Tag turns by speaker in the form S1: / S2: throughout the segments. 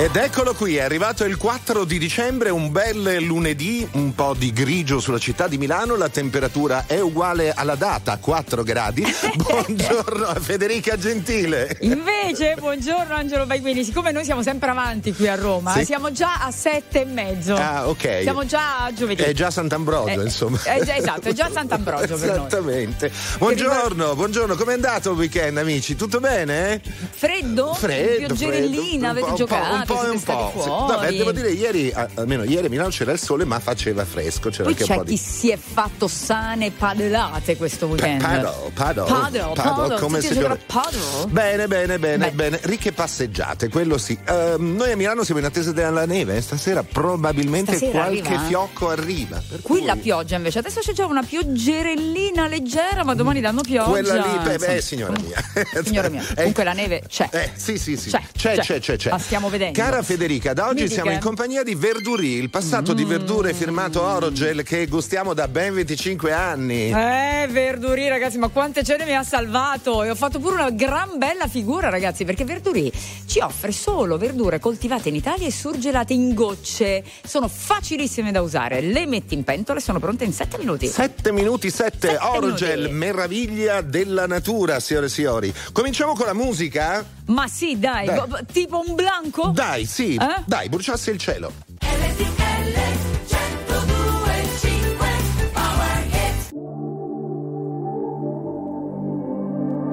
S1: Ed eccolo qui, è arrivato il 4 di dicembre, un bel lunedì, un po' di grigio sulla città di Milano, la temperatura è uguale alla data, 4 gradi. Buongiorno a Federica Gentile.
S2: Invece, buongiorno Angelo Baiguini, siccome noi siamo sempre avanti qui a Roma, sì. siamo già a sette e mezzo.
S1: Ah, ok.
S2: Siamo già a giovedì.
S1: È già Sant'Ambrogio,
S2: eh,
S1: insomma.
S2: È già, esatto, è già Sant'Ambrogio
S1: Esattamente. Buongiorno, buongiorno, com'è andato il weekend, amici? Tutto bene?
S2: Freddo?
S1: Freddo.
S2: Pioggerellina, avete giocato?
S1: Po' e un po'.
S2: Fuori.
S1: Vabbè, devo dire, ieri, almeno ieri a Milano c'era il sole, ma faceva fresco. C'era
S2: Poi
S1: anche
S2: c'è
S1: un po'
S2: chi
S1: di.
S2: si è fatto sane padelate questo weekend.
S1: Paddle, paddle,
S2: paddle, paddle,
S1: come si
S2: gioca paddle?
S1: Bene, bene, bene, bene. Ricche passeggiate, quello sì. Ehm, noi a Milano siamo in attesa della neve. Stasera probabilmente qualche fiocco arriva.
S2: Qui la pioggia invece, adesso c'è già una pioggerellina leggera, ma domani danno pioggia.
S1: Quella lì, beh, beh, signora mia.
S2: Signora mia,
S1: Eh,
S2: comunque la neve c'è.
S1: Eh, sì, sì, sì.
S2: C'è,
S1: c'è,
S2: c'è.
S1: c'è, c'è, c'è.
S2: La stiamo vedendo.
S1: Cara Federica, da oggi
S2: Mi
S1: siamo
S2: dica.
S1: in compagnia di Verdurì, il passato di verdure firmato Orogel che gustiamo da ben 25 anni.
S2: Eh, Verdurì, ragazzi, ma quante cene mi ha salvato! E ho fatto pure una gran bella figura, ragazzi, perché Verdurì ci offre solo verdure coltivate in Italia e surgelate in gocce. Sono facilissime da usare. Le metti in pentola e sono pronte in 7 minuti.
S1: 7 minuti 7,
S2: Sette
S1: Orogel,
S2: minuti.
S1: meraviglia della natura, signore e signori. Cominciamo con la musica?
S2: Ma sì, dai,
S1: Dai.
S2: tipo un blanco?
S1: Dai, sì,
S2: Eh?
S1: dai, bruciasse il cielo.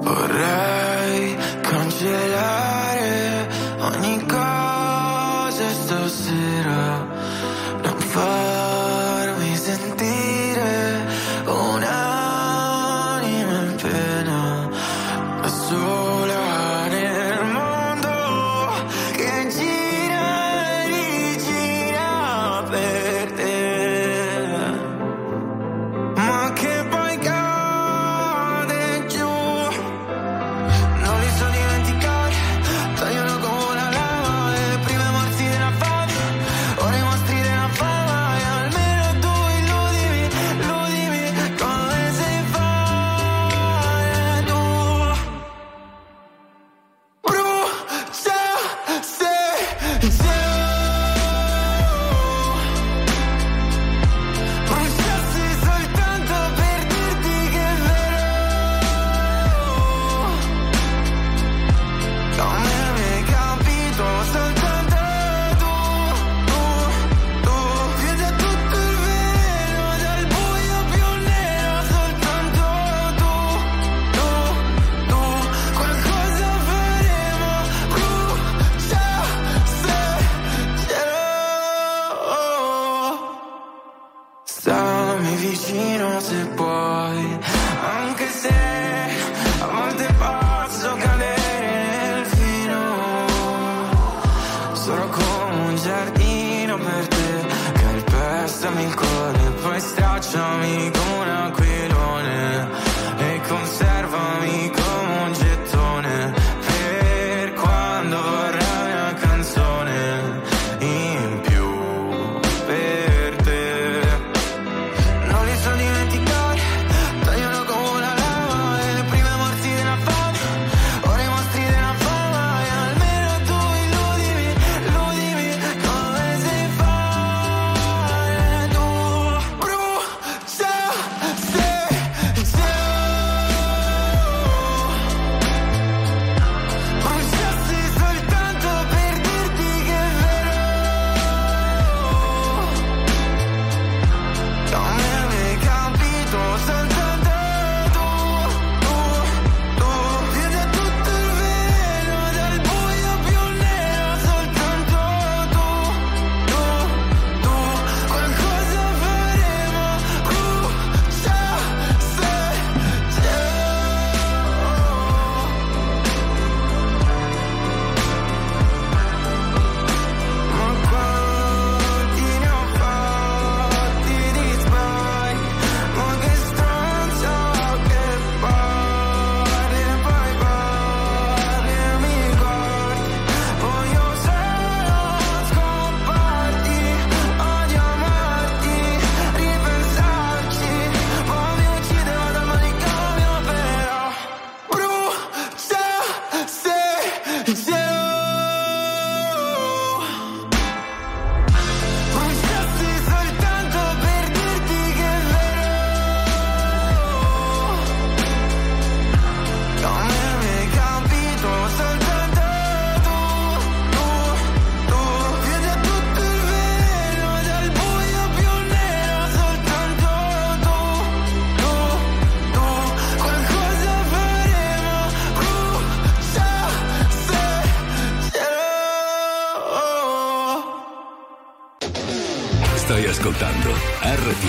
S3: Vorrei cancellare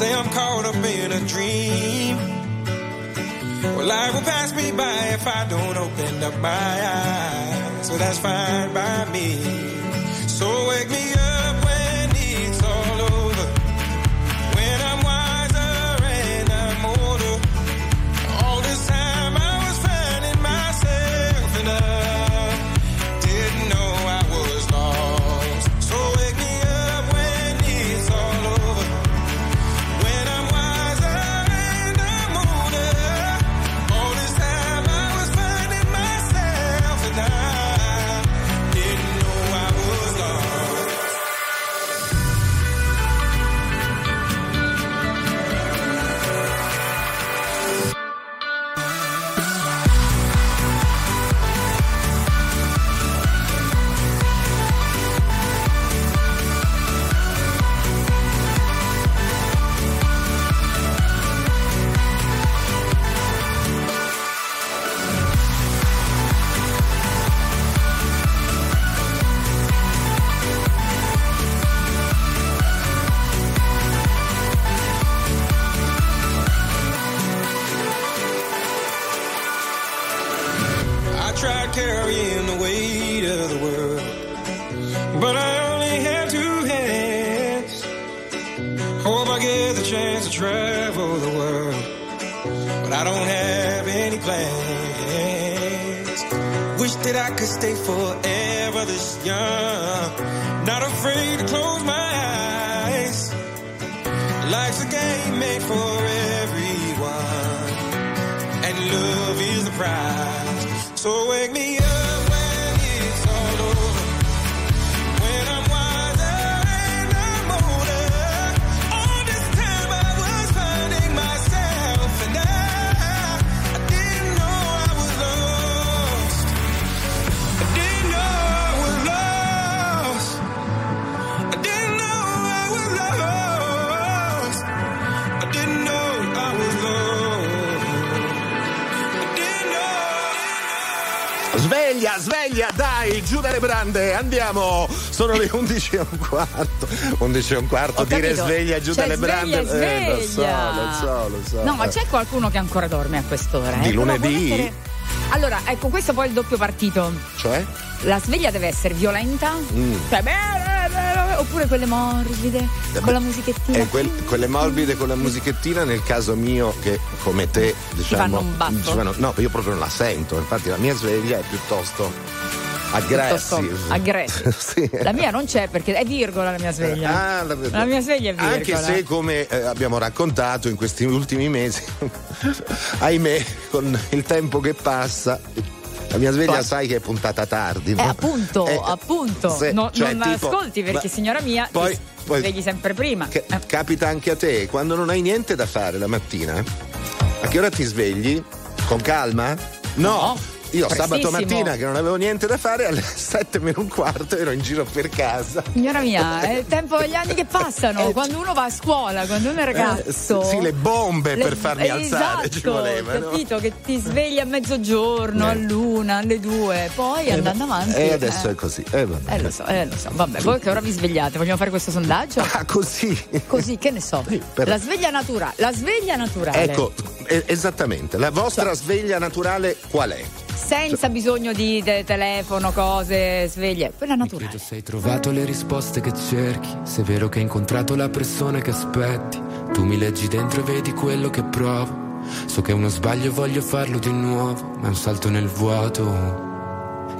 S4: say I'm caught up in a dream. Well, life will pass me by if I don't open up my eyes. So that's fine by me. So wake me
S1: Sveglia, sveglia, dai, giù dalle brande, andiamo. Sono le 11 e un quarto. 11 e un quarto,
S2: Ho
S1: dire
S2: capito.
S1: sveglia giù
S2: Cioè,
S1: dalle brande.
S2: sveglia,
S1: Eh, lo so,
S2: sveglia.
S1: lo so, lo so.
S2: No, ma c'è qualcuno che ancora dorme a quest'ora?
S1: Di
S2: eh?
S1: Lunedì?
S2: mettere- Allora, ecco, questo poi è il doppio partito.
S1: Cioè?
S2: La sveglia deve essere violenta,
S1: Mm.
S2: cioè, beh, oppure quelle morbide, con la musicchettina.
S1: E quel- quelle morbide con la musicchettina nel caso mio che come te diciamo
S2: fanno-
S1: no io proprio non la sento infatti la mia sveglia è piuttosto aggressiva
S2: aggressive.
S1: Sì.
S2: La mia non c'è perché è virgola la mia sveglia.
S1: Ah, la,
S2: La mia sveglia è virgola.
S1: Anche se, come eh, abbiamo raccontato in questi ultimi mesi, ahimè, con il tempo che passa, la mia sveglia
S2: Poi-
S1: sai che è puntata tardi.
S2: Eh,
S1: no?
S2: appunto,
S1: Eh,
S2: appunto.
S1: se-
S2: No-
S1: cioè,
S2: non
S1: tipo-
S2: ascolti perché,
S1: ma-
S2: signora mia,
S1: poi-
S2: ti
S1: poi-
S2: svegli sempre prima.
S1: Che-
S2: Eh.
S1: Capita anche a te, quando non hai niente da fare la mattina, a che ora ti svegli? Con calma? No.
S2: No,
S1: Io sabato mattina che non avevo niente da fare, alle 7 meno un quarto ero in giro per casa.
S2: Signora mia, è il tempo gli anni che passano,
S1: Eh,
S2: quando uno va a scuola, quando uno è ragazzo.
S1: Eh, sì, le bombe per farmi
S2: eh,
S1: alzare ci
S2: esatto,
S1: volevano.
S2: capito? Che ti svegli a mezzogiorno,
S1: Eh.
S2: all'una, alle due, poi andando avanti.
S1: E adesso
S2: eh.
S1: è così. Eh, vabbè.
S2: Eh lo so, eh lo so. Vabbè, voi che ora vi svegliate? Vogliamo fare questo sondaggio?
S1: Ah, così.
S2: Così, che ne so.
S1: Sì, però-
S2: La sveglia naturale. La sveglia naturale.
S1: Ecco, eh, esattamente. La vostra sveglia naturale qual è?
S2: Senza bisogno di te- telefono, cose, sveglie. Quella naturale.
S5: Credo se hai trovato le risposte che cerchi, se è vero che hai incontrato la persona che aspetti, tu mi leggi dentro e vedi quello che provo. So che è uno sbaglio e voglio farlo di nuovo, ma è un salto nel vuoto.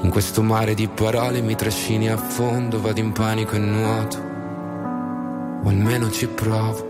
S5: In questo mare di parole mi trascini a fondo, vado in panico e nuoto. O almeno ci provo.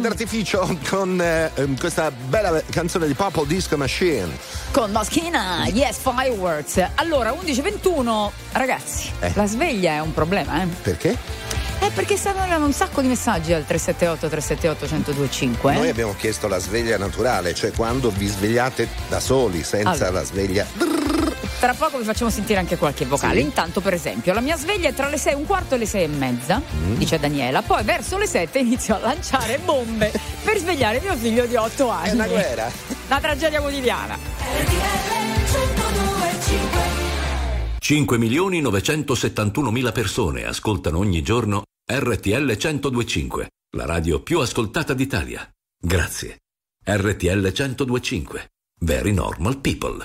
S1: fuochi d'artificio con eh, ehm, questa bella canzone di Purple Disco Machine.
S2: Con Moschina, yes, fireworks. Allora, 11.21, ragazzi,
S1: Eh.
S2: la sveglia è un problema, eh?
S1: Perché?
S2: Eh, perché stanno arrivando un sacco di messaggi al 378 378 1025.
S1: Noi abbiamo chiesto la sveglia naturale, cioè quando vi svegliate da soli, senza
S2: Allora.
S1: la sveglia.
S2: Tra poco vi facciamo sentire anche qualche vocale.
S1: Sì.
S2: Intanto, per esempio, la mia sveglia è tra le 6 e un quarto e le 6 e mezza,
S1: Mm.
S2: dice Daniela. Poi verso le 7 inizio a lanciare bombe per svegliare mio figlio di 8 anni.
S1: È una guerra.
S2: Una tragedia quotidiana.
S6: 5 milioni 971 mila persone ascoltano ogni giorno RTL 1025, la radio più ascoltata d'Italia. Grazie. RTL 1025. Very normal people.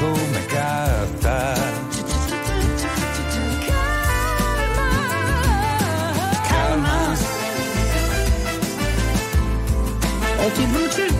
S7: come carta. Calma,
S8: o ti bruci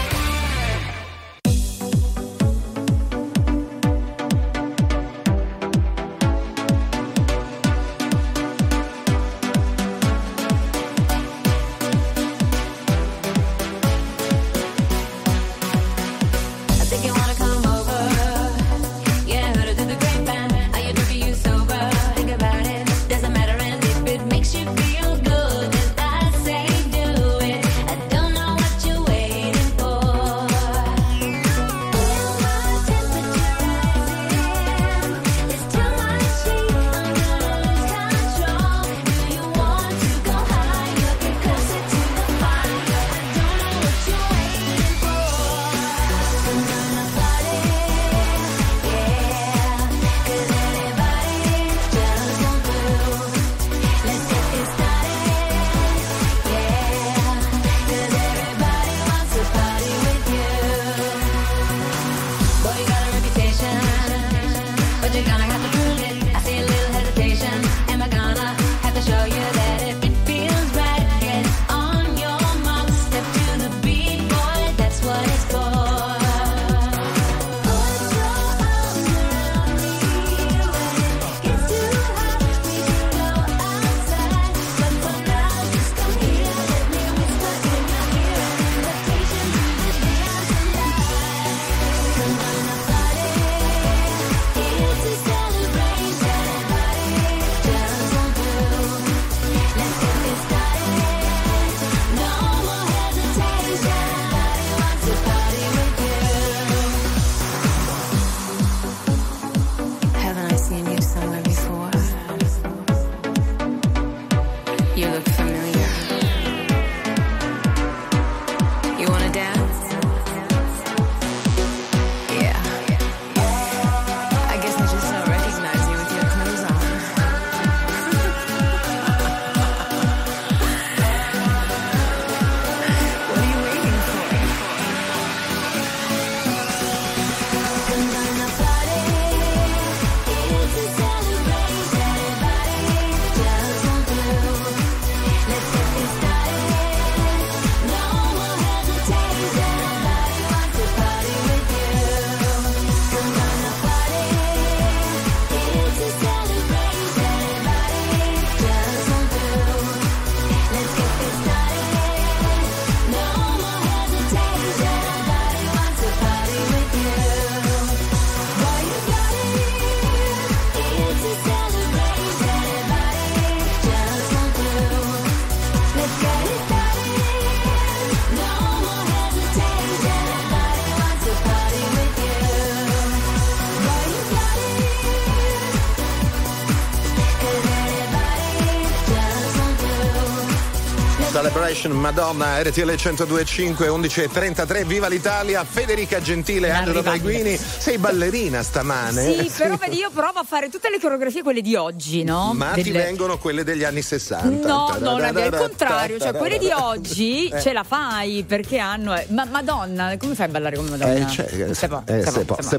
S1: Celebration Madonna RTL 1025 11.33 Viva l'Italia Federica Gentile Angelo. Baiguini sei ballerina stamane
S9: Sì, però vedi, io provo a fare tutte le coreografie quelle di oggi, no?
S1: ma ti
S9: Delle-
S1: vengono quelle degli anni 60
S9: No, non è il contrario, cioè quelle di oggi
S1: Eh.
S9: ce la fai perché hanno. eh, Ma Madonna, come fai a ballare come Madonna?
S1: Eh, cioè, eh,
S9: Se può,
S1: eh,
S9: se
S1: se
S9: può, se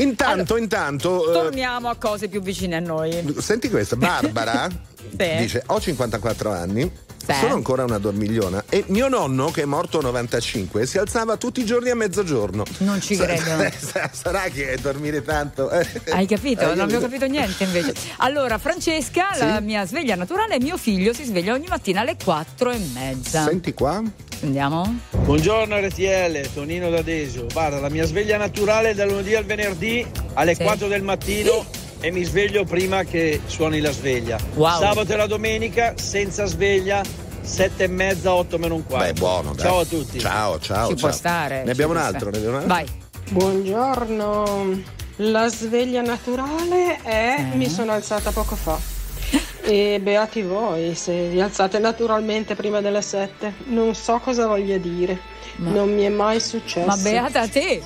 S1: intanto intanto
S9: Torniamo a cose più vicine a noi.
S1: Senti questa, Barbara
S9: Sì.
S1: dice ho 54 anni.
S9: Sì.
S1: Sono ancora una dormigliona e mio nonno, che è morto a 95, si alzava tutti i giorni a mezzogiorno.
S9: Non ci
S1: Sa-
S9: credo.
S1: sa- Sarà che dormire tanto.
S9: Hai capito?
S1: Hai
S9: Non abbiamo capito niente invece. Allora, Francesca, la mia sveglia naturale, mio figlio si sveglia ogni mattina alle 4 e mezza.
S1: Senti qua.
S9: Andiamo?
S10: Buongiorno RTL, Tonino da Desio. Guarda, la mia sveglia naturale è dal lunedì al venerdì alle
S9: Sì.
S10: 4 del mattino e mi sveglio prima che suoni la sveglia.
S9: Wow.
S10: Sabato e la domenica senza sveglia, 7 e mezza, 8 meno un quarto.
S1: Beh, buono. dai.
S10: Ciao a tutti.
S1: Ciao, ciao.
S9: ci
S1: ciao.
S9: può stare.
S1: Ne abbiamo un altro, ne abbiamo un altro.
S9: Vai.
S11: Buongiorno, la sveglia naturale è mi sono alzata poco fa. E beati voi se vi alzate naturalmente prima delle sette. Non so cosa voglia dire. Non mi è mai successo.
S9: Ma beata te!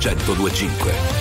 S12: 1025.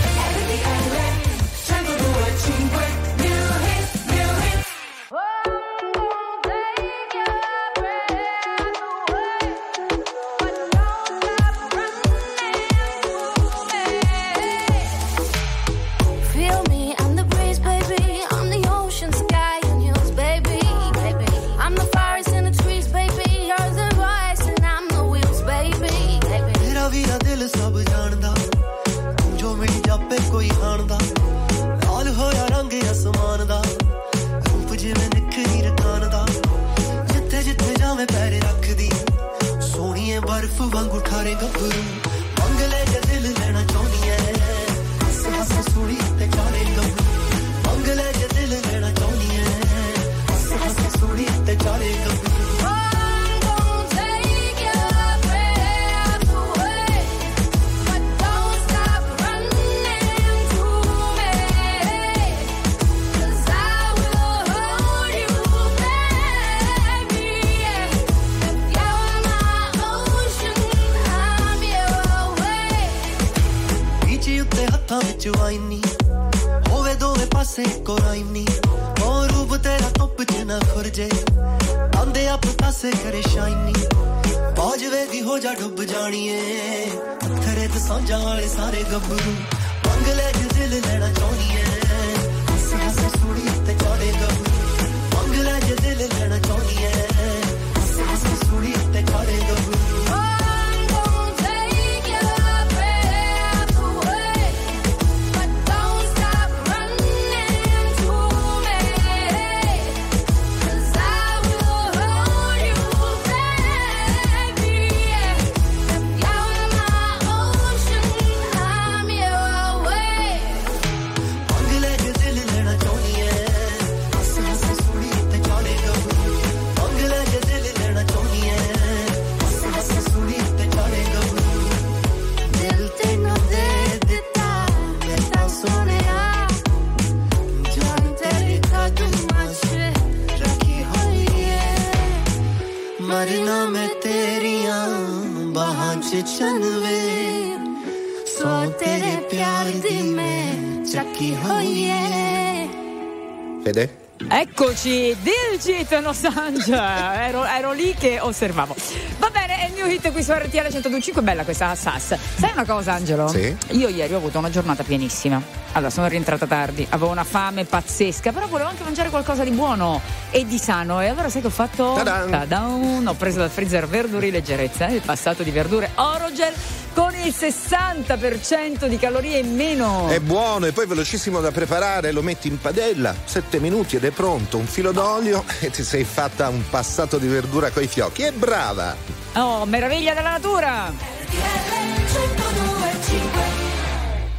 S2: Eccoci, Dilgit Assange. Ero, ero lì che osservavo. Va bene, è il mio hit qui su RTL 125. Bella questa Sass. Sai una cosa, Angelo?
S1: Sì.
S2: Io ieri ho avuto una giornata pienissima. Allora, sono rientrata tardi, avevo una fame pazzesca, però volevo anche mangiare qualcosa di buono e di sano. E allora sai che ho fatto?
S1: Ta-dan!
S2: Ta-dan! Ho preso dal freezer verduri leggerezza, il passato di verdure Orogel con il 60% di calorie in meno.
S1: È buono e poi velocissimo da preparare, lo metti in padella, 7 minuti ed è pronto, un filo d'olio e ti sei fatta un passato di verdura coi fiocchi. E brava!
S2: Oh, meraviglia della natura!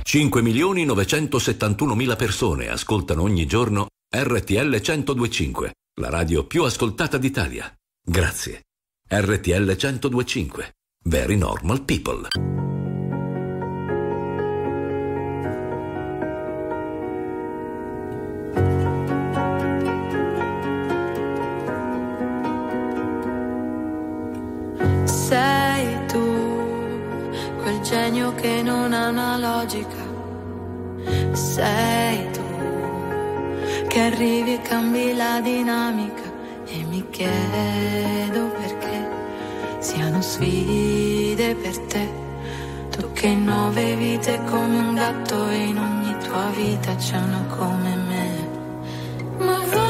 S12: 5 milioni 971 mila persone ascoltano ogni giorno RTL 1025, la radio più ascoltata d'Italia. Grazie. RTL 1025. Very normal people.
S13: Sei tu quel genio che non ha una logica. Sei tu che arrivi e cambi la dinamica. E mi chiedo perché siano sfide per te. Tu che in nove vite come un gatto in ogni tua vita c'è una come me. Ma vola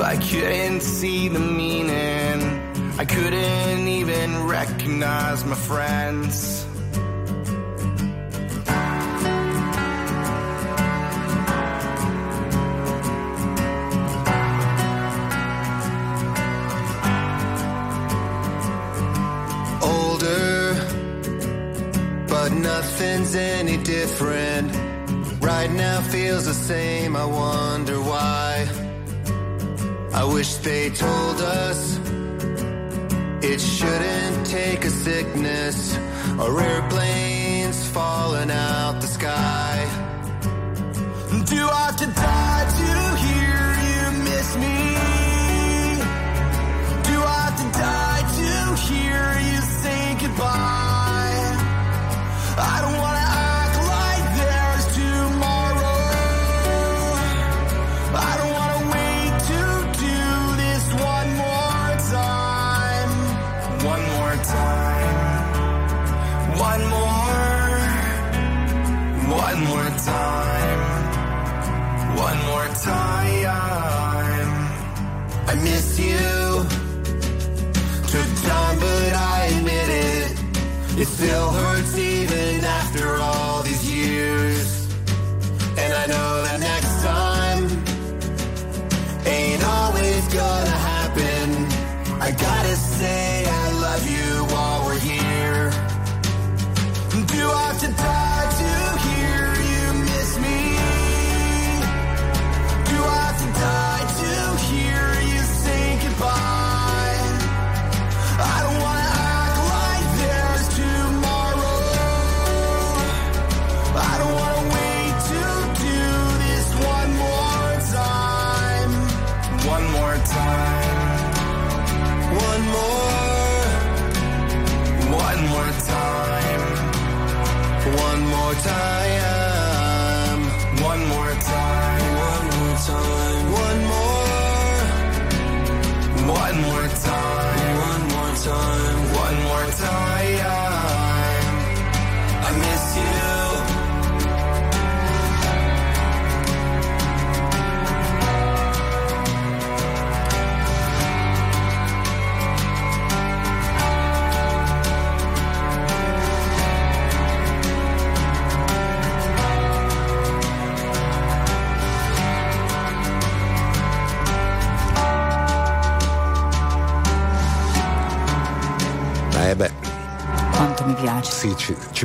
S3: but I couldn't see the meaning. I couldn't even recognize my friends. older, but nothing's any different. Right now feels the same, I wonder why. Wish they told us it shouldn't take a sickness or airplanes falling out the sky. Do I have to die to hear you miss me? Do I have to die to hear you say goodbye? I don't you. Took time, but I admit it. It still hurts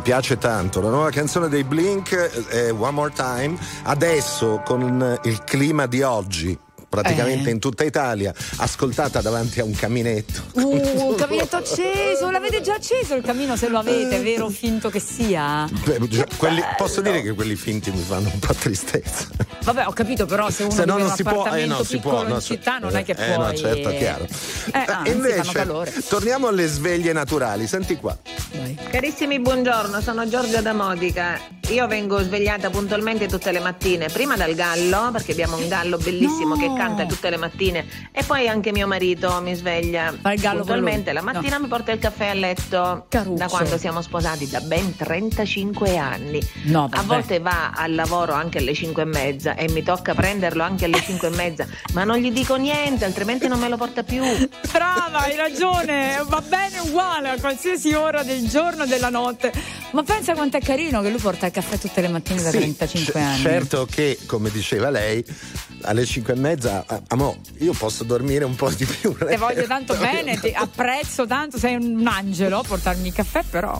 S2: piace
S1: tanto. La nuova canzone dei Blink è One More Time. Adesso con il clima di oggi. Praticamente
S2: Eh.
S1: in tutta Italia, ascoltata davanti a un caminetto.
S2: Uh, il caminetto acceso, l'avete già acceso il camino se lo avete, vero finto che sia?
S1: Beh, quelli- posso dire che quelli finti mi fanno un po' tristezza.
S2: Vabbè, ho capito, però se uno
S1: Se no non
S2: un
S1: si può, eh,
S2: appartamento
S1: no, si può. no,
S2: in città non è che
S1: eh,
S2: puoi.
S1: no, certo, chiaro.
S2: Eh, anzi,
S1: Invece, torniamo alle sveglie naturali. Senti qua.
S10: Carissimi, buongiorno, sono Giorgia da Modica. Io vengo svegliata puntualmente tutte le mattine, prima dal gallo, perché abbiamo un gallo bellissimo che canta tutte le mattine, e poi anche mio marito mi sveglia
S2: gallo
S10: puntualmente. La mattina mi porta il caffè a letto
S2: Caruccio.
S10: da quando siamo sposati, da ben 35 anni.
S2: No,
S10: a volte va al lavoro anche alle 5 e mezza e mi tocca prenderlo anche alle 5 e mezza, ma non gli dico niente, altrimenti non me lo porta più.
S2: Brava, hai ragione, va bene uguale a qualsiasi ora del giorno e della notte. Ma pensa quanto è carino che lui porta il caffè tutte le mattine da
S1: Sì,
S2: 35
S1: c-
S2: anni.
S1: Certo che, come diceva lei, alle 5 e mezza, amo, io posso dormire un po' di più.
S2: Te voglio tanto bene, ti apprezzo tanto, sei un angelo, portarmi il caffè però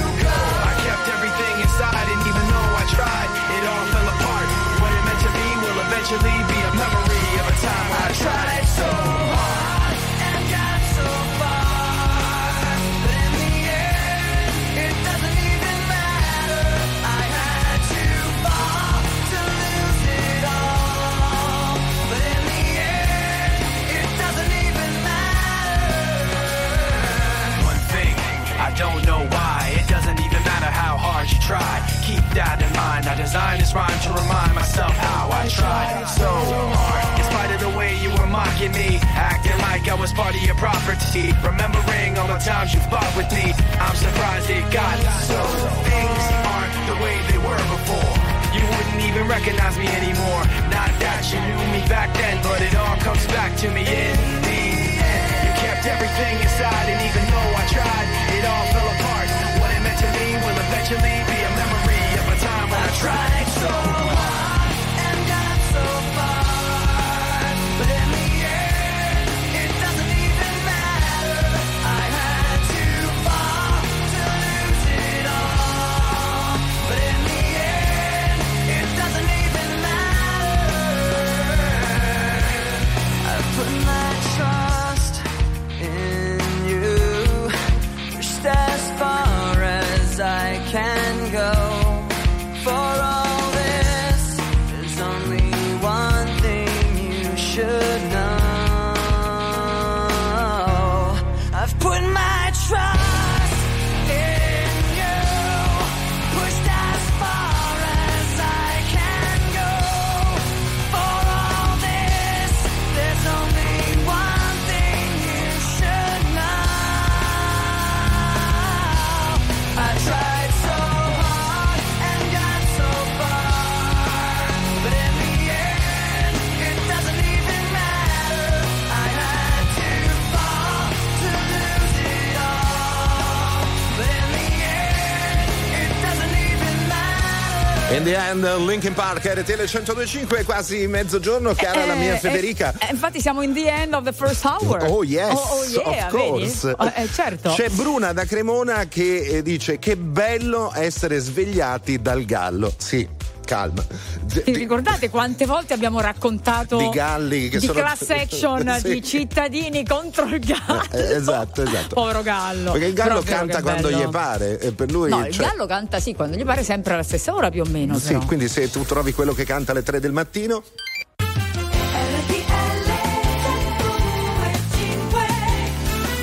S1: Linkin Park, RTL 1025, quasi mezzogiorno, cara la mia
S2: Eh,
S1: Federica.
S2: eh, eh, infatti siamo in the end of the first hour.
S1: Oh yes,
S2: Oh, oh, yeah,
S1: of course.
S2: Oh, eh, certo.
S1: C'è Bruna da Cremona che eh, dice che bello essere svegliati dal gallo. Sì, calma.
S2: Ti ricordate quante volte abbiamo raccontato
S1: Di galli che
S2: di
S1: sono-
S2: class action
S1: Sì.
S2: di cittadini contro il gallo?
S1: Eh, esatto, esatto.
S2: Povero gallo.
S1: Perché il gallo
S2: Proprio
S1: canta quando
S2: bello.
S1: gli pare e per lui
S2: No, il
S1: cioè-
S2: gallo canta sì, quando gli pare sempre alla stessa ora più o meno.
S1: Sì,
S2: però.
S1: quindi se tu trovi quello che canta alle 3 del mattino,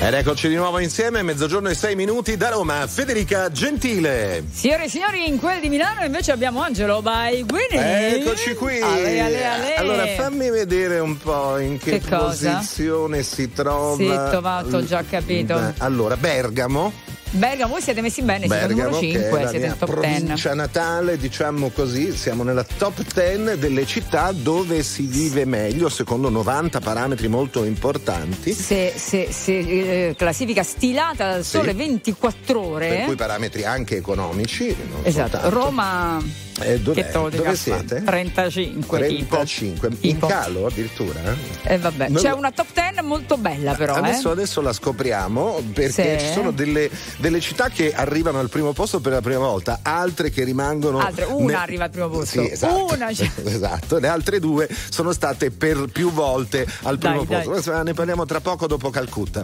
S1: ed eccoci di nuovo insieme, mezzogiorno e 6 minuti da Roma, Federica Gentile.
S2: Signore e signori, in quel di Milano invece abbiamo Angelo by Winnie.
S1: Eccoci qui.
S2: Ale, ale, ale.
S1: Allora fammi vedere un po' in che,
S2: Che
S1: posizione si trova.
S2: Zitto, va, t'ho già capito.
S1: Beh, Allora, Bergamo.
S2: Bergamo, voi siete messi bene, siete numero
S1: Bergamo, è
S2: 5,
S1: la
S2: siete
S1: mia
S2: in top 10.
S1: provincia natale, diciamo così, siamo nella top 10 delle città dove si vive meglio, secondo 90 parametri molto importanti.
S2: Se, se- se, eh, classifica stilata dal
S1: Sì.
S2: sole 24 ore.
S1: Per cui parametri anche economici.
S2: Esatto,
S1: soltanto.
S2: Roma
S1: Eh, dov'è? Dove siete?
S2: 35 tipo.
S1: 35, in
S2: Tipo.
S1: calo addirittura?
S2: Eh, vabbè,
S1: Non
S2: c'è una top 10 molto bella però,
S1: adesso,
S2: eh.
S1: adesso la scopriamo perché
S2: Sì.
S1: ci sono delle, delle città che arrivano al primo posto per la prima volta, altre che rimangono.
S2: Altre, una
S1: ne-
S2: arriva al primo posto.
S1: Sì, esatto.
S2: Una
S1: esatto. Le altre due sono state per più volte al
S2: Dai,
S1: primo
S2: dai.
S1: posto. Adesso Ne parliamo tra poco dopo Calcutta.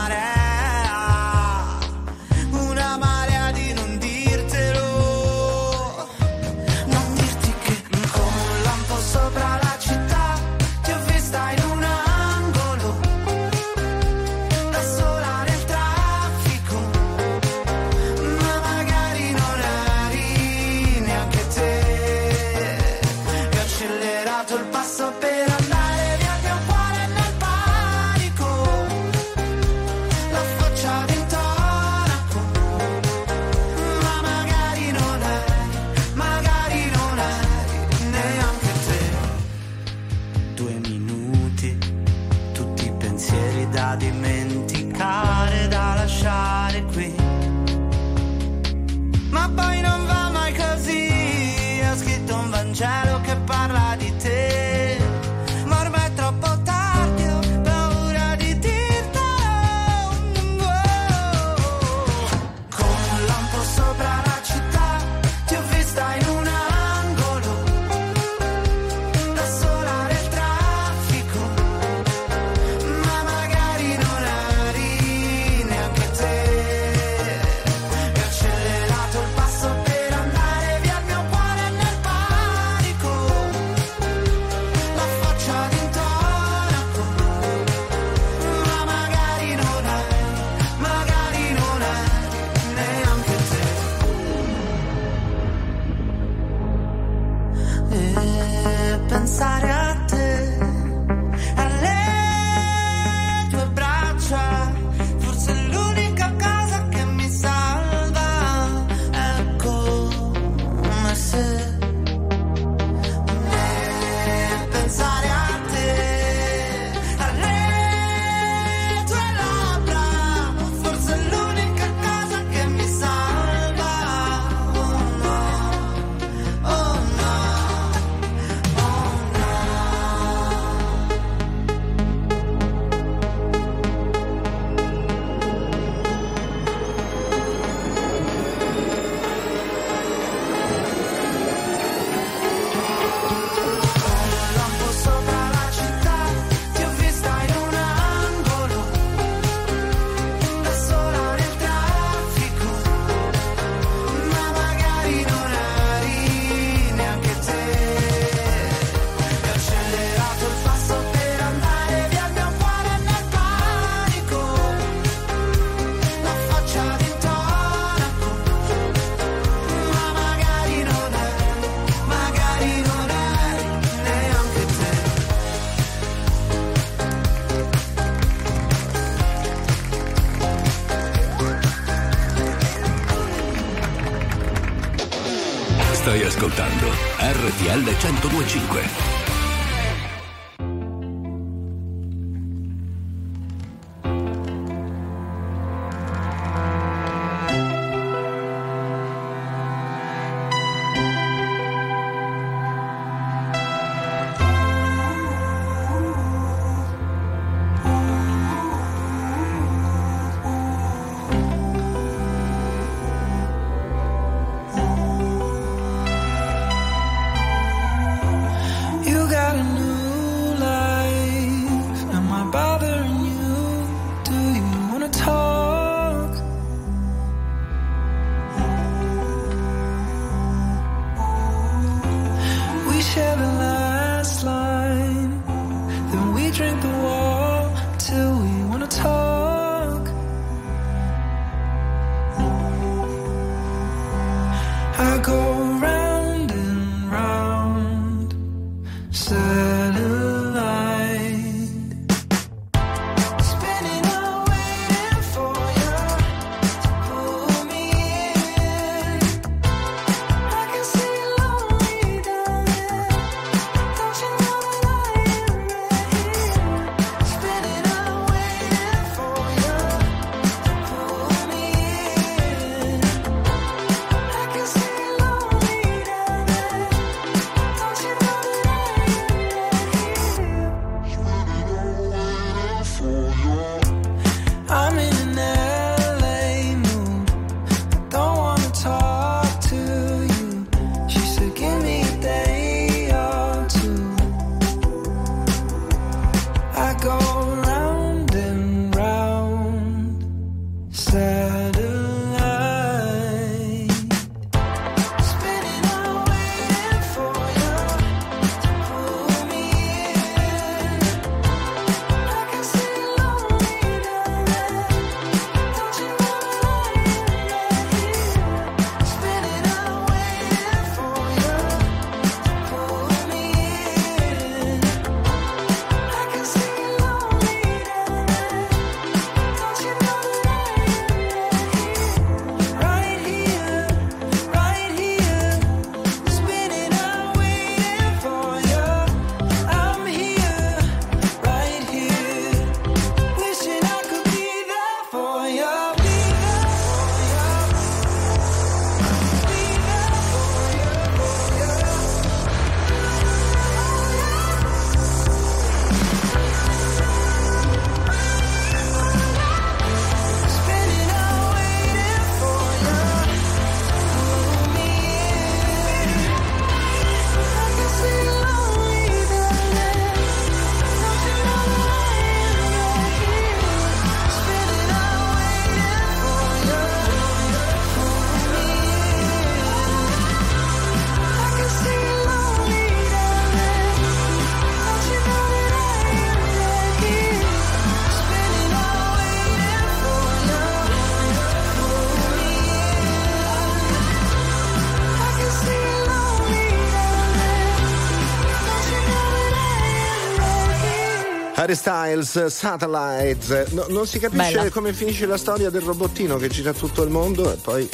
S1: Harry Styles, Satellite. No- non si capisce
S2: Bella.
S1: come finisce la storia del robottino che gira tutto il mondo e poi.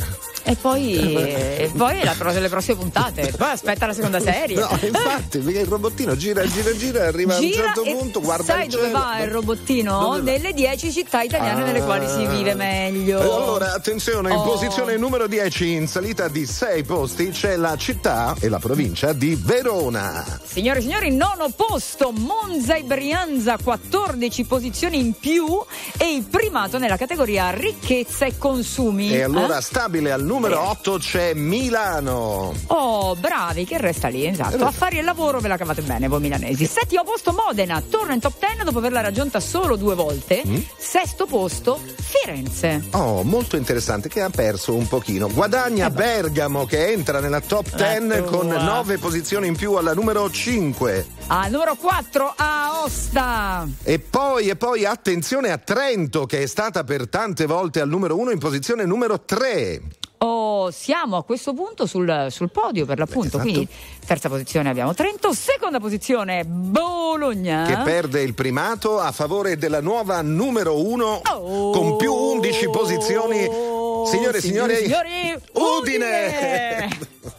S2: E poi, e poi la le prossime puntate. Poi aspetta la seconda serie.
S1: No, infatti, perché il robottino gira, gira, gira, arriva a un
S2: Gira
S1: certo punto, guarda
S2: sai dove
S1: cielo.
S2: va il robottino? Nelle 10 città italiane nelle quali si vive meglio.
S1: Allora, attenzione, in
S2: Oh.
S1: posizione numero 10, in salita di 6 posti, c'è la città e la provincia di Verona.
S2: Signore e signori, nono posto, Monza e Brianza, 14 posizioni in più e il primato nella categoria ricchezza e consumi.
S1: E allora,
S2: Eh?
S1: stabile al numero 8 c'è Milano.
S2: Oh, bravi, che resta lì, esatto. Affari e lavoro ve la cavate bene voi milanesi. Settimo posto Modena, torna in top 10 dopo averla raggiunta solo due volte.
S1: Mm.
S2: Sesto posto Firenze.
S1: Oh, molto interessante che ha perso un pochino. Guadagna Bergamo che entra nella top 10
S2: Eh,
S1: con. 9 posizioni in più alla numero 5.
S2: Al numero 4 Aosta.
S1: E poi, e poi attenzione a Trento che è stata per tante volte al numero 1 in posizione numero 3.
S2: Oh, siamo a questo punto sul, sul podio per l'appunto.
S1: Esatto.
S2: Quindi terza posizione abbiamo Trento, seconda posizione Bologna.
S1: Che perde il primato a favore della nuova numero uno
S2: oh.
S1: con più 11 posizioni. Signore e signori,
S2: signori,
S1: Udine! Udine.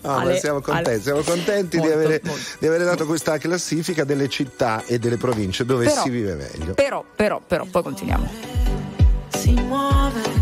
S2: No, Ale,
S1: siamo contenti,
S2: Ale.
S1: siamo contenti
S2: molto,
S1: di,
S2: avere,
S1: di, avere, dato questa classifica delle città e delle province dove
S2: però,
S1: si vive meglio.
S2: Però, però, però, poi continuiamo.
S13: Si muove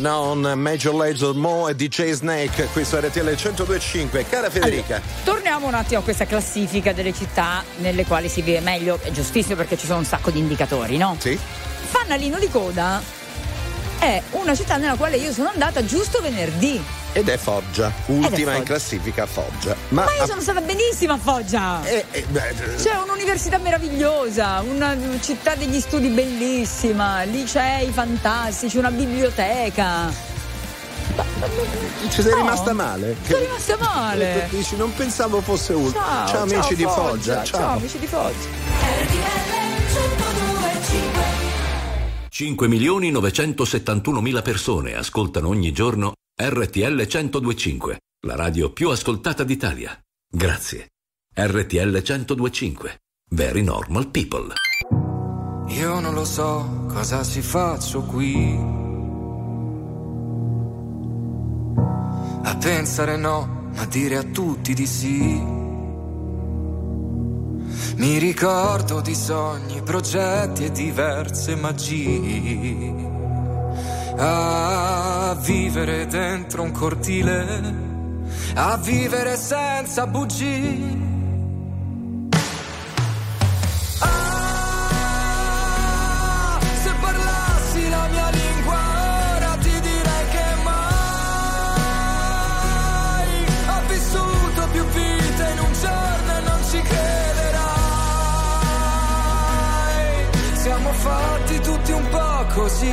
S1: Non, Major Lazer Mo e DJ Snake, qui su RTL 1025. Cara Federica.
S2: Torniamo un attimo a questa classifica delle città nelle quali si vive meglio, è giustissimo perché ci sono un sacco di indicatori, no?
S1: Sì.
S2: Fannalino di Coda è una città nella quale io sono andata giusto venerdì.
S1: Ed è Foggia, ultima
S2: Foggia.
S1: in classifica Foggia.
S2: Ma,
S1: Ma,
S2: io sono stata benissima a Foggia!
S1: Eh, eh, beh,
S2: C'è un'università meravigliosa, una città degli studi bellissima, licei fantastici, una biblioteca.
S1: ci sei
S2: No.
S1: rimasta male?
S2: Sono rimasta male.
S1: Dici, non pensavo fosse ultima.
S2: Ciao,
S1: amici di Foggia.
S2: Ciao. amici di Foggia.
S12: 5 milioni 971 mila persone ascoltano ogni giorno RTL 1025, la radio più ascoltata d'Italia. Grazie. RTL 1025. Very normal people.
S5: Io non lo so cosa ci faccio qui. A pensare no, ma dire a tutti di sì. Mi ricordo di sogni, progetti e diverse magie. A vivere dentro un cortile, a vivere senza bugie. Fatti tutti un po' così,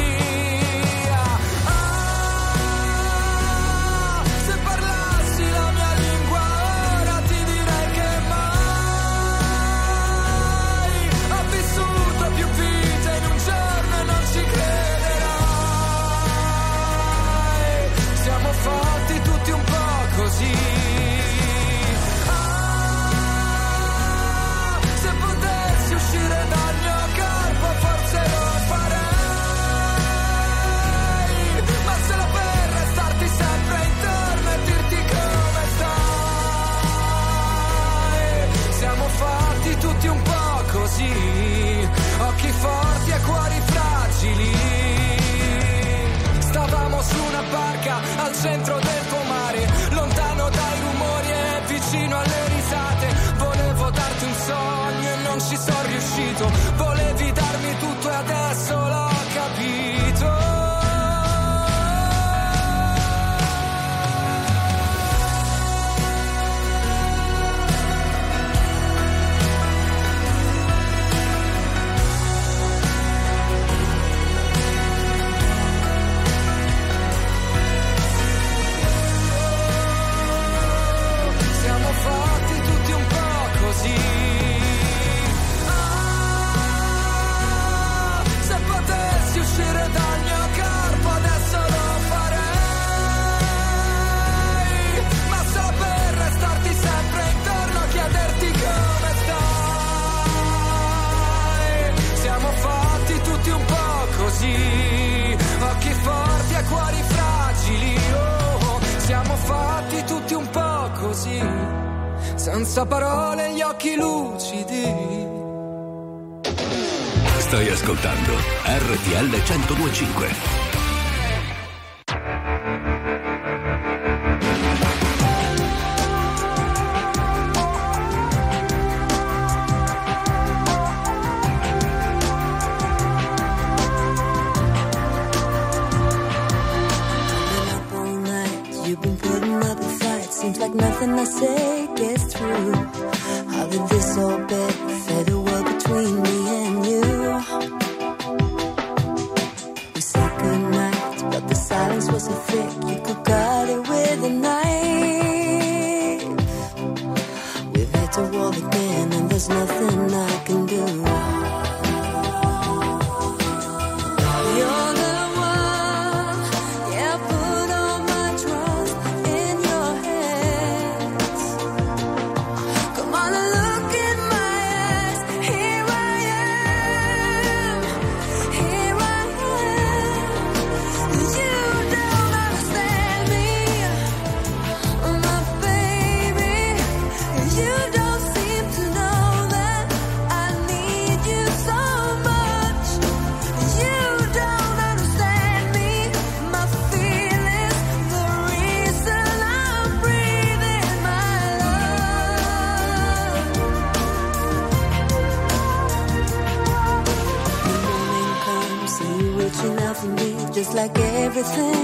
S6: everything.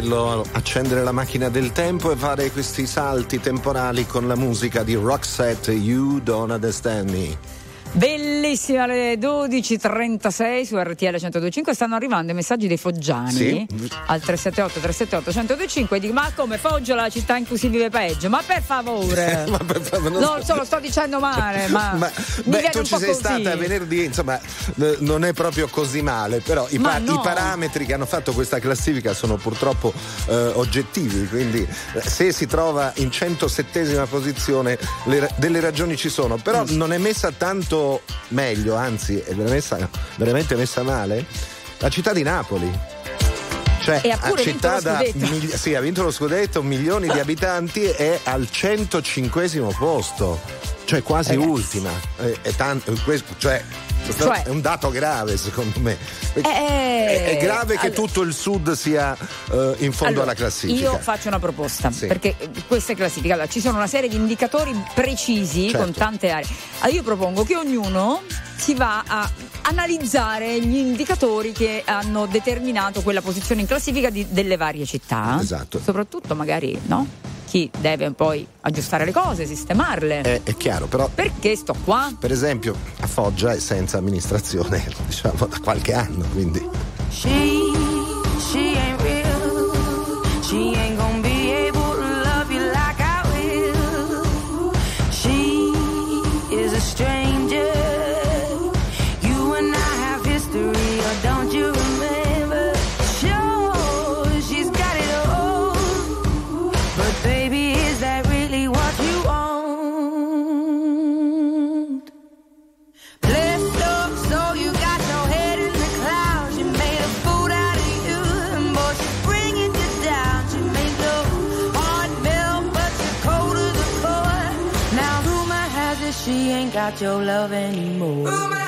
S6: Bello accendere la macchina del tempo e fare questi salti temporali con la musica di Roxette You Don't Understand Me.
S2: Bellissima alle 12.36 su RTL 1025 stanno arrivando i messaggi dei foggiani
S6: Sì.
S2: al 378 378 1025 e dico ma come Foggio la città in cui si vive peggio ma per favore
S6: Ma per favore, non
S2: non
S6: so-
S2: lo sto dicendo male ma,
S6: Ma, beh, tu ci sei
S2: così
S6: stata venerdì, insomma, non è proprio così male, però i, pa-
S2: no.
S6: i parametri che hanno fatto questa classifica sono purtroppo eh, oggettivi, quindi eh, se si trova in 107esima posizione le delle ragioni ci sono, però
S2: Mm.
S6: non è messa tanto meglio, anzi è messa- veramente messa male, la città di Napoli. Cioè,
S2: E ha pure vinto
S6: città
S2: lo
S6: da migli- sì, ha vinto lo scudetto, milioni di abitanti è al 105 posto, cioè quasi
S2: Ragazzi.
S6: ultima. È, è tanto, questo- cioè,
S2: Cioè-
S6: è un dato grave secondo me.
S2: Eh,
S6: è, è grave che
S2: allora-
S6: tutto il sud sia eh, in fondo
S2: Allora,
S6: alla classifica.
S2: Io faccio una proposta
S6: Sì.
S2: perché eh, queste classifiche allora, ci sono una serie di indicatori precisi
S6: Certo.
S2: con tante aree. Allora, io propongo che ognuno si va a analizzare gli indicatori che hanno determinato quella posizione in classifica di- delle varie città.
S6: Esatto.
S2: Soprattutto magari, no? Chi deve poi aggiustare le cose, sistemarle.
S6: È, è chiaro, però
S2: Perché sto qua?
S6: per esempio a Foggia è senza amministrazione diciamo da qualche anno, quindi
S14: She, she ain't real. She ain't gonna without your love anymore.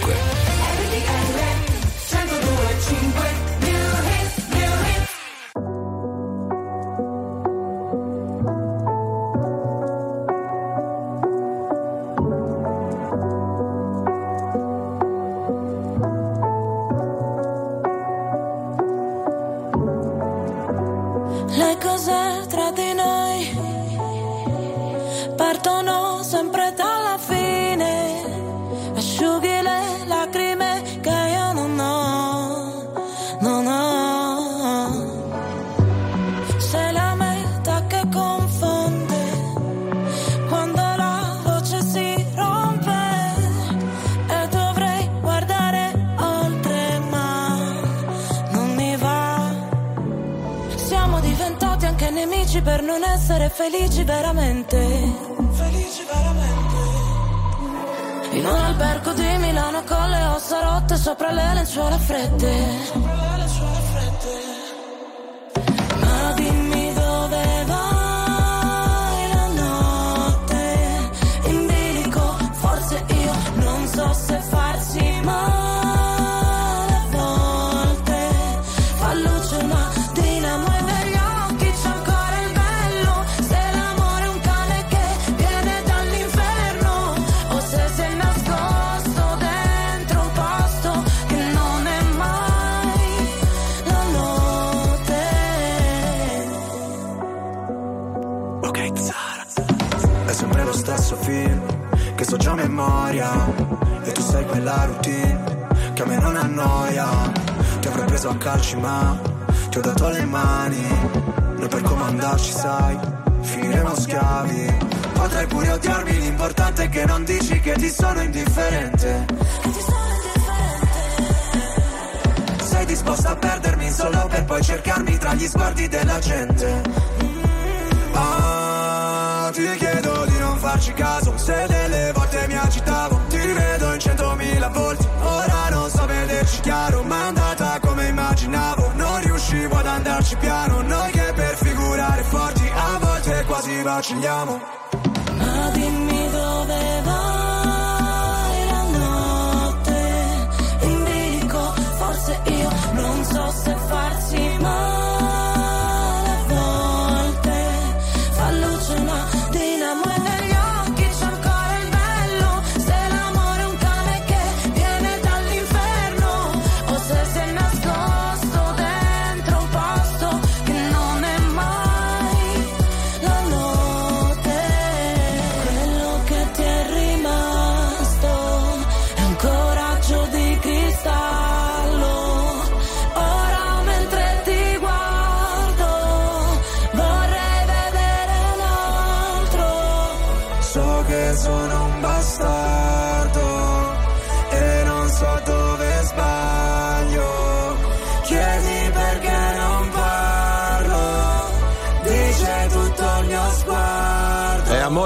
S9: 1025.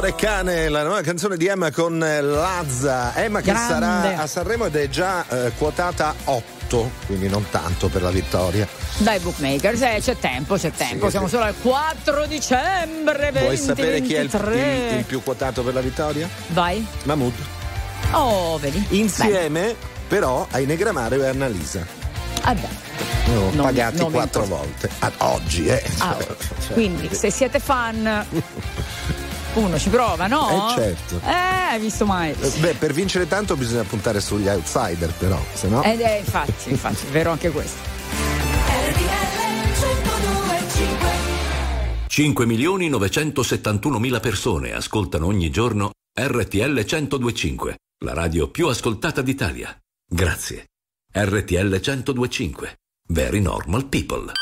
S1: Amore Cane, la nuova canzone di Emma con eh, Lazza. Emma che
S2: Grande.
S1: sarà a Sanremo ed è già eh, quotata 8, quindi non tanto per la vittoria.
S2: Dai bookmakers, eh, c'è tempo, c'è tempo.
S1: Sì,
S2: Siamo
S1: sì.
S2: solo al 4 dicembre 2023.
S1: Vuoi sapere chi è il, il- il più quotato per la vittoria?
S2: Vai.
S1: Mahmood.
S2: Oh, vedi.
S1: Insieme però ai Negramario e Annalisa.
S2: Vabbè.
S1: No,
S2: Non-
S1: pagati
S2: non
S1: quattro volte. Ad oggi, eh.
S2: Ah,
S1: Cioè,
S2: Quindi, se siete fan, uno ci prova, no?
S1: Eh, certo.
S2: Eh, hai visto mai?
S1: eh, Beh, per vincere tanto bisogna puntare sugli outsider, però, se no.
S2: Ed è infatti, infatti, è vero anche questo.
S13: 5 milioni 971 mila persone ascoltano ogni giorno RTL 1025, la radio più ascoltata d'Italia. Grazie. RTL 1025. Very normal people.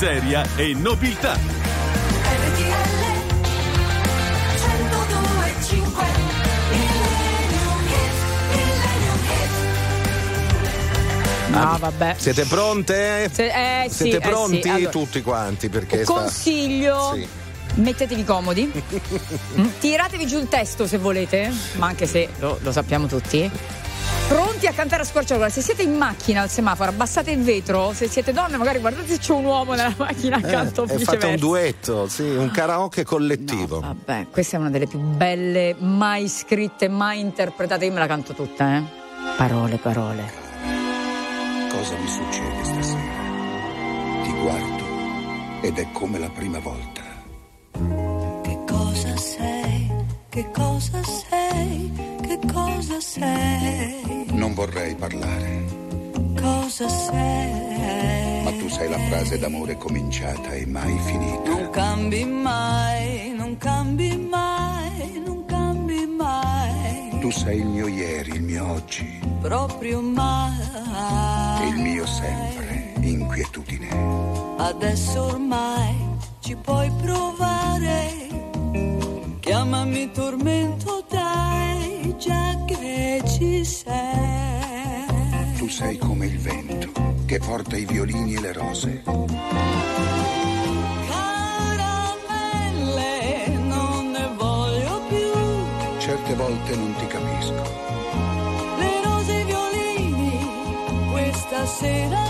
S6: Miseria e nobiltà.
S2: Ah, vabbè.
S1: Siete pronte?
S2: Se- eh, sì,
S1: Siete
S2: eh,
S1: pronti
S2: sì, allora.
S1: tutti quanti? Perché sta-
S2: Consiglio
S1: Sì.
S2: Mettetevi comodi, Mm, tiratevi giù il testo se volete, ma anche se lo, lo sappiamo tutti. Pronti a cantare a squarciagola? Se siete in macchina al semaforo, abbassate il vetro. Se siete donne, magari guardate se c'è un uomo nella macchina accanto.
S1: Eh, è
S2: viceversa.
S1: fatto un duetto, sì, un karaoke collettivo.
S2: Vabbè, questa è una delle più belle mai scritte, mai interpretate. Io me la canto tutta, eh. Parole, parole.
S15: Cosa mi succede stasera? Ti guardo ed è come la prima volta.
S16: Che cosa sei? Che cosa sei? Che cosa sei?
S15: Non vorrei parlare,
S16: Cosa sei?
S15: ma tu sei la frase d'amore cominciata e mai finita.
S16: Non cambi mai, non cambi mai, non cambi mai,
S15: Tu sei il mio ieri, il mio oggi
S16: proprio
S15: e
S16: mai.
S15: il mio sempre, inquietudine.
S16: Adesso ormai ci puoi provare. Chiamami tormento, dai, già che ci sei.
S15: Tu sei come il vento che porta i violini e le rose.
S16: Caramelle, non ne voglio più.
S15: Certe volte non ti capisco.
S16: Le rose e i violini, questa sera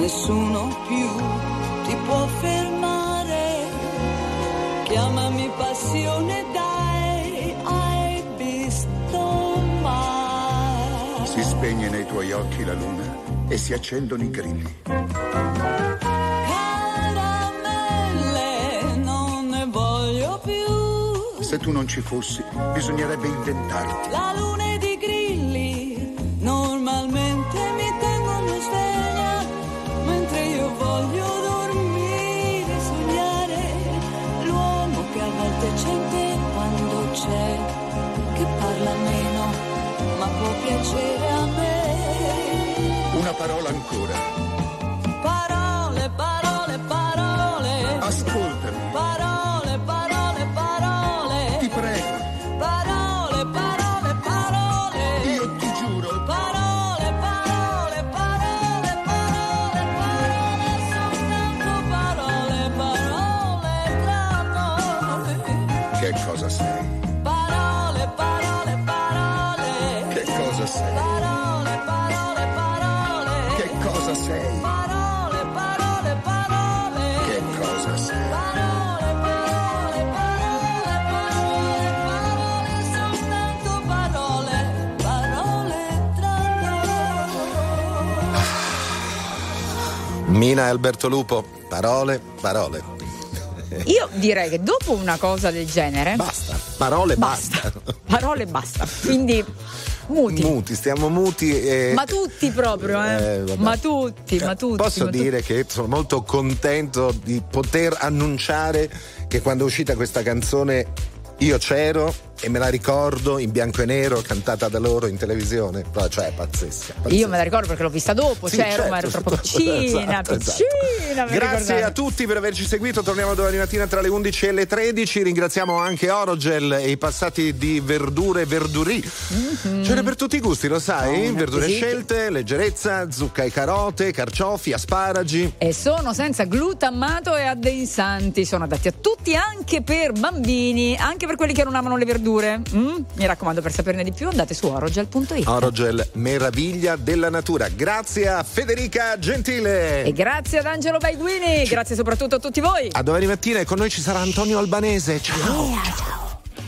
S16: Nessuno più ti può fermare. Chiamami passione, dai, hai visto mai.
S15: Si spegne nei tuoi occhi la luna e si accendono i grilli.
S16: Caramelle, non ne voglio più.
S15: Se tu non ci fossi, bisognerebbe inventarti.
S16: La luna
S15: parola ancora.
S1: Mina e Alberto Lupo, parole, parole.
S2: Io direi che dopo una cosa del genere.
S1: Basta, parole basta.
S2: Parole basta. Quindi muti.
S1: Muti, stiamo muti e...
S2: Ma tutti proprio, eh.
S1: Eh,
S2: ma tutti, ma tutti.
S1: Posso
S2: ma tutti.
S1: dire che sono molto contento di poter annunciare che quando è uscita questa canzone io c'ero e me la ricordo in bianco e nero cantata da loro in televisione. Cioè, è pazzesca.
S2: Io me la ricordo perché l'ho vista dopo,
S1: Sì,
S2: c'ero,
S1: certo,
S2: ma ero troppo
S1: esatto,
S2: piccina,
S1: esatto.
S2: piccina. mi
S1: Grazie
S2: ricordavo.
S1: a tutti per averci seguito. Torniamo domani mattina tra le 11 e le 13. Ringraziamo anche Orogel e i passati di verdure e verdurì. Ce n'è per tutti i gusti, lo sai?
S2: Oh,
S1: verdure
S2: sì.
S1: scelte, leggerezza, zucca e carote, carciofi, asparagi.
S2: E sono senza glutammato e addensanti, sono adatti a tutti, anche per bambini, anche per quelli che non amano le verdure. Verdure. Mm? Mi raccomando, per saperne di più andate su orogel.it.
S1: Orogel, meraviglia della natura. Grazie a Federica Gentile.
S2: E grazie ad Angelo Baiguini, grazie soprattutto a tutti voi.
S1: A domani mattina e con noi ci sarà Antonio Albanese. Ciao.
S2: ciao.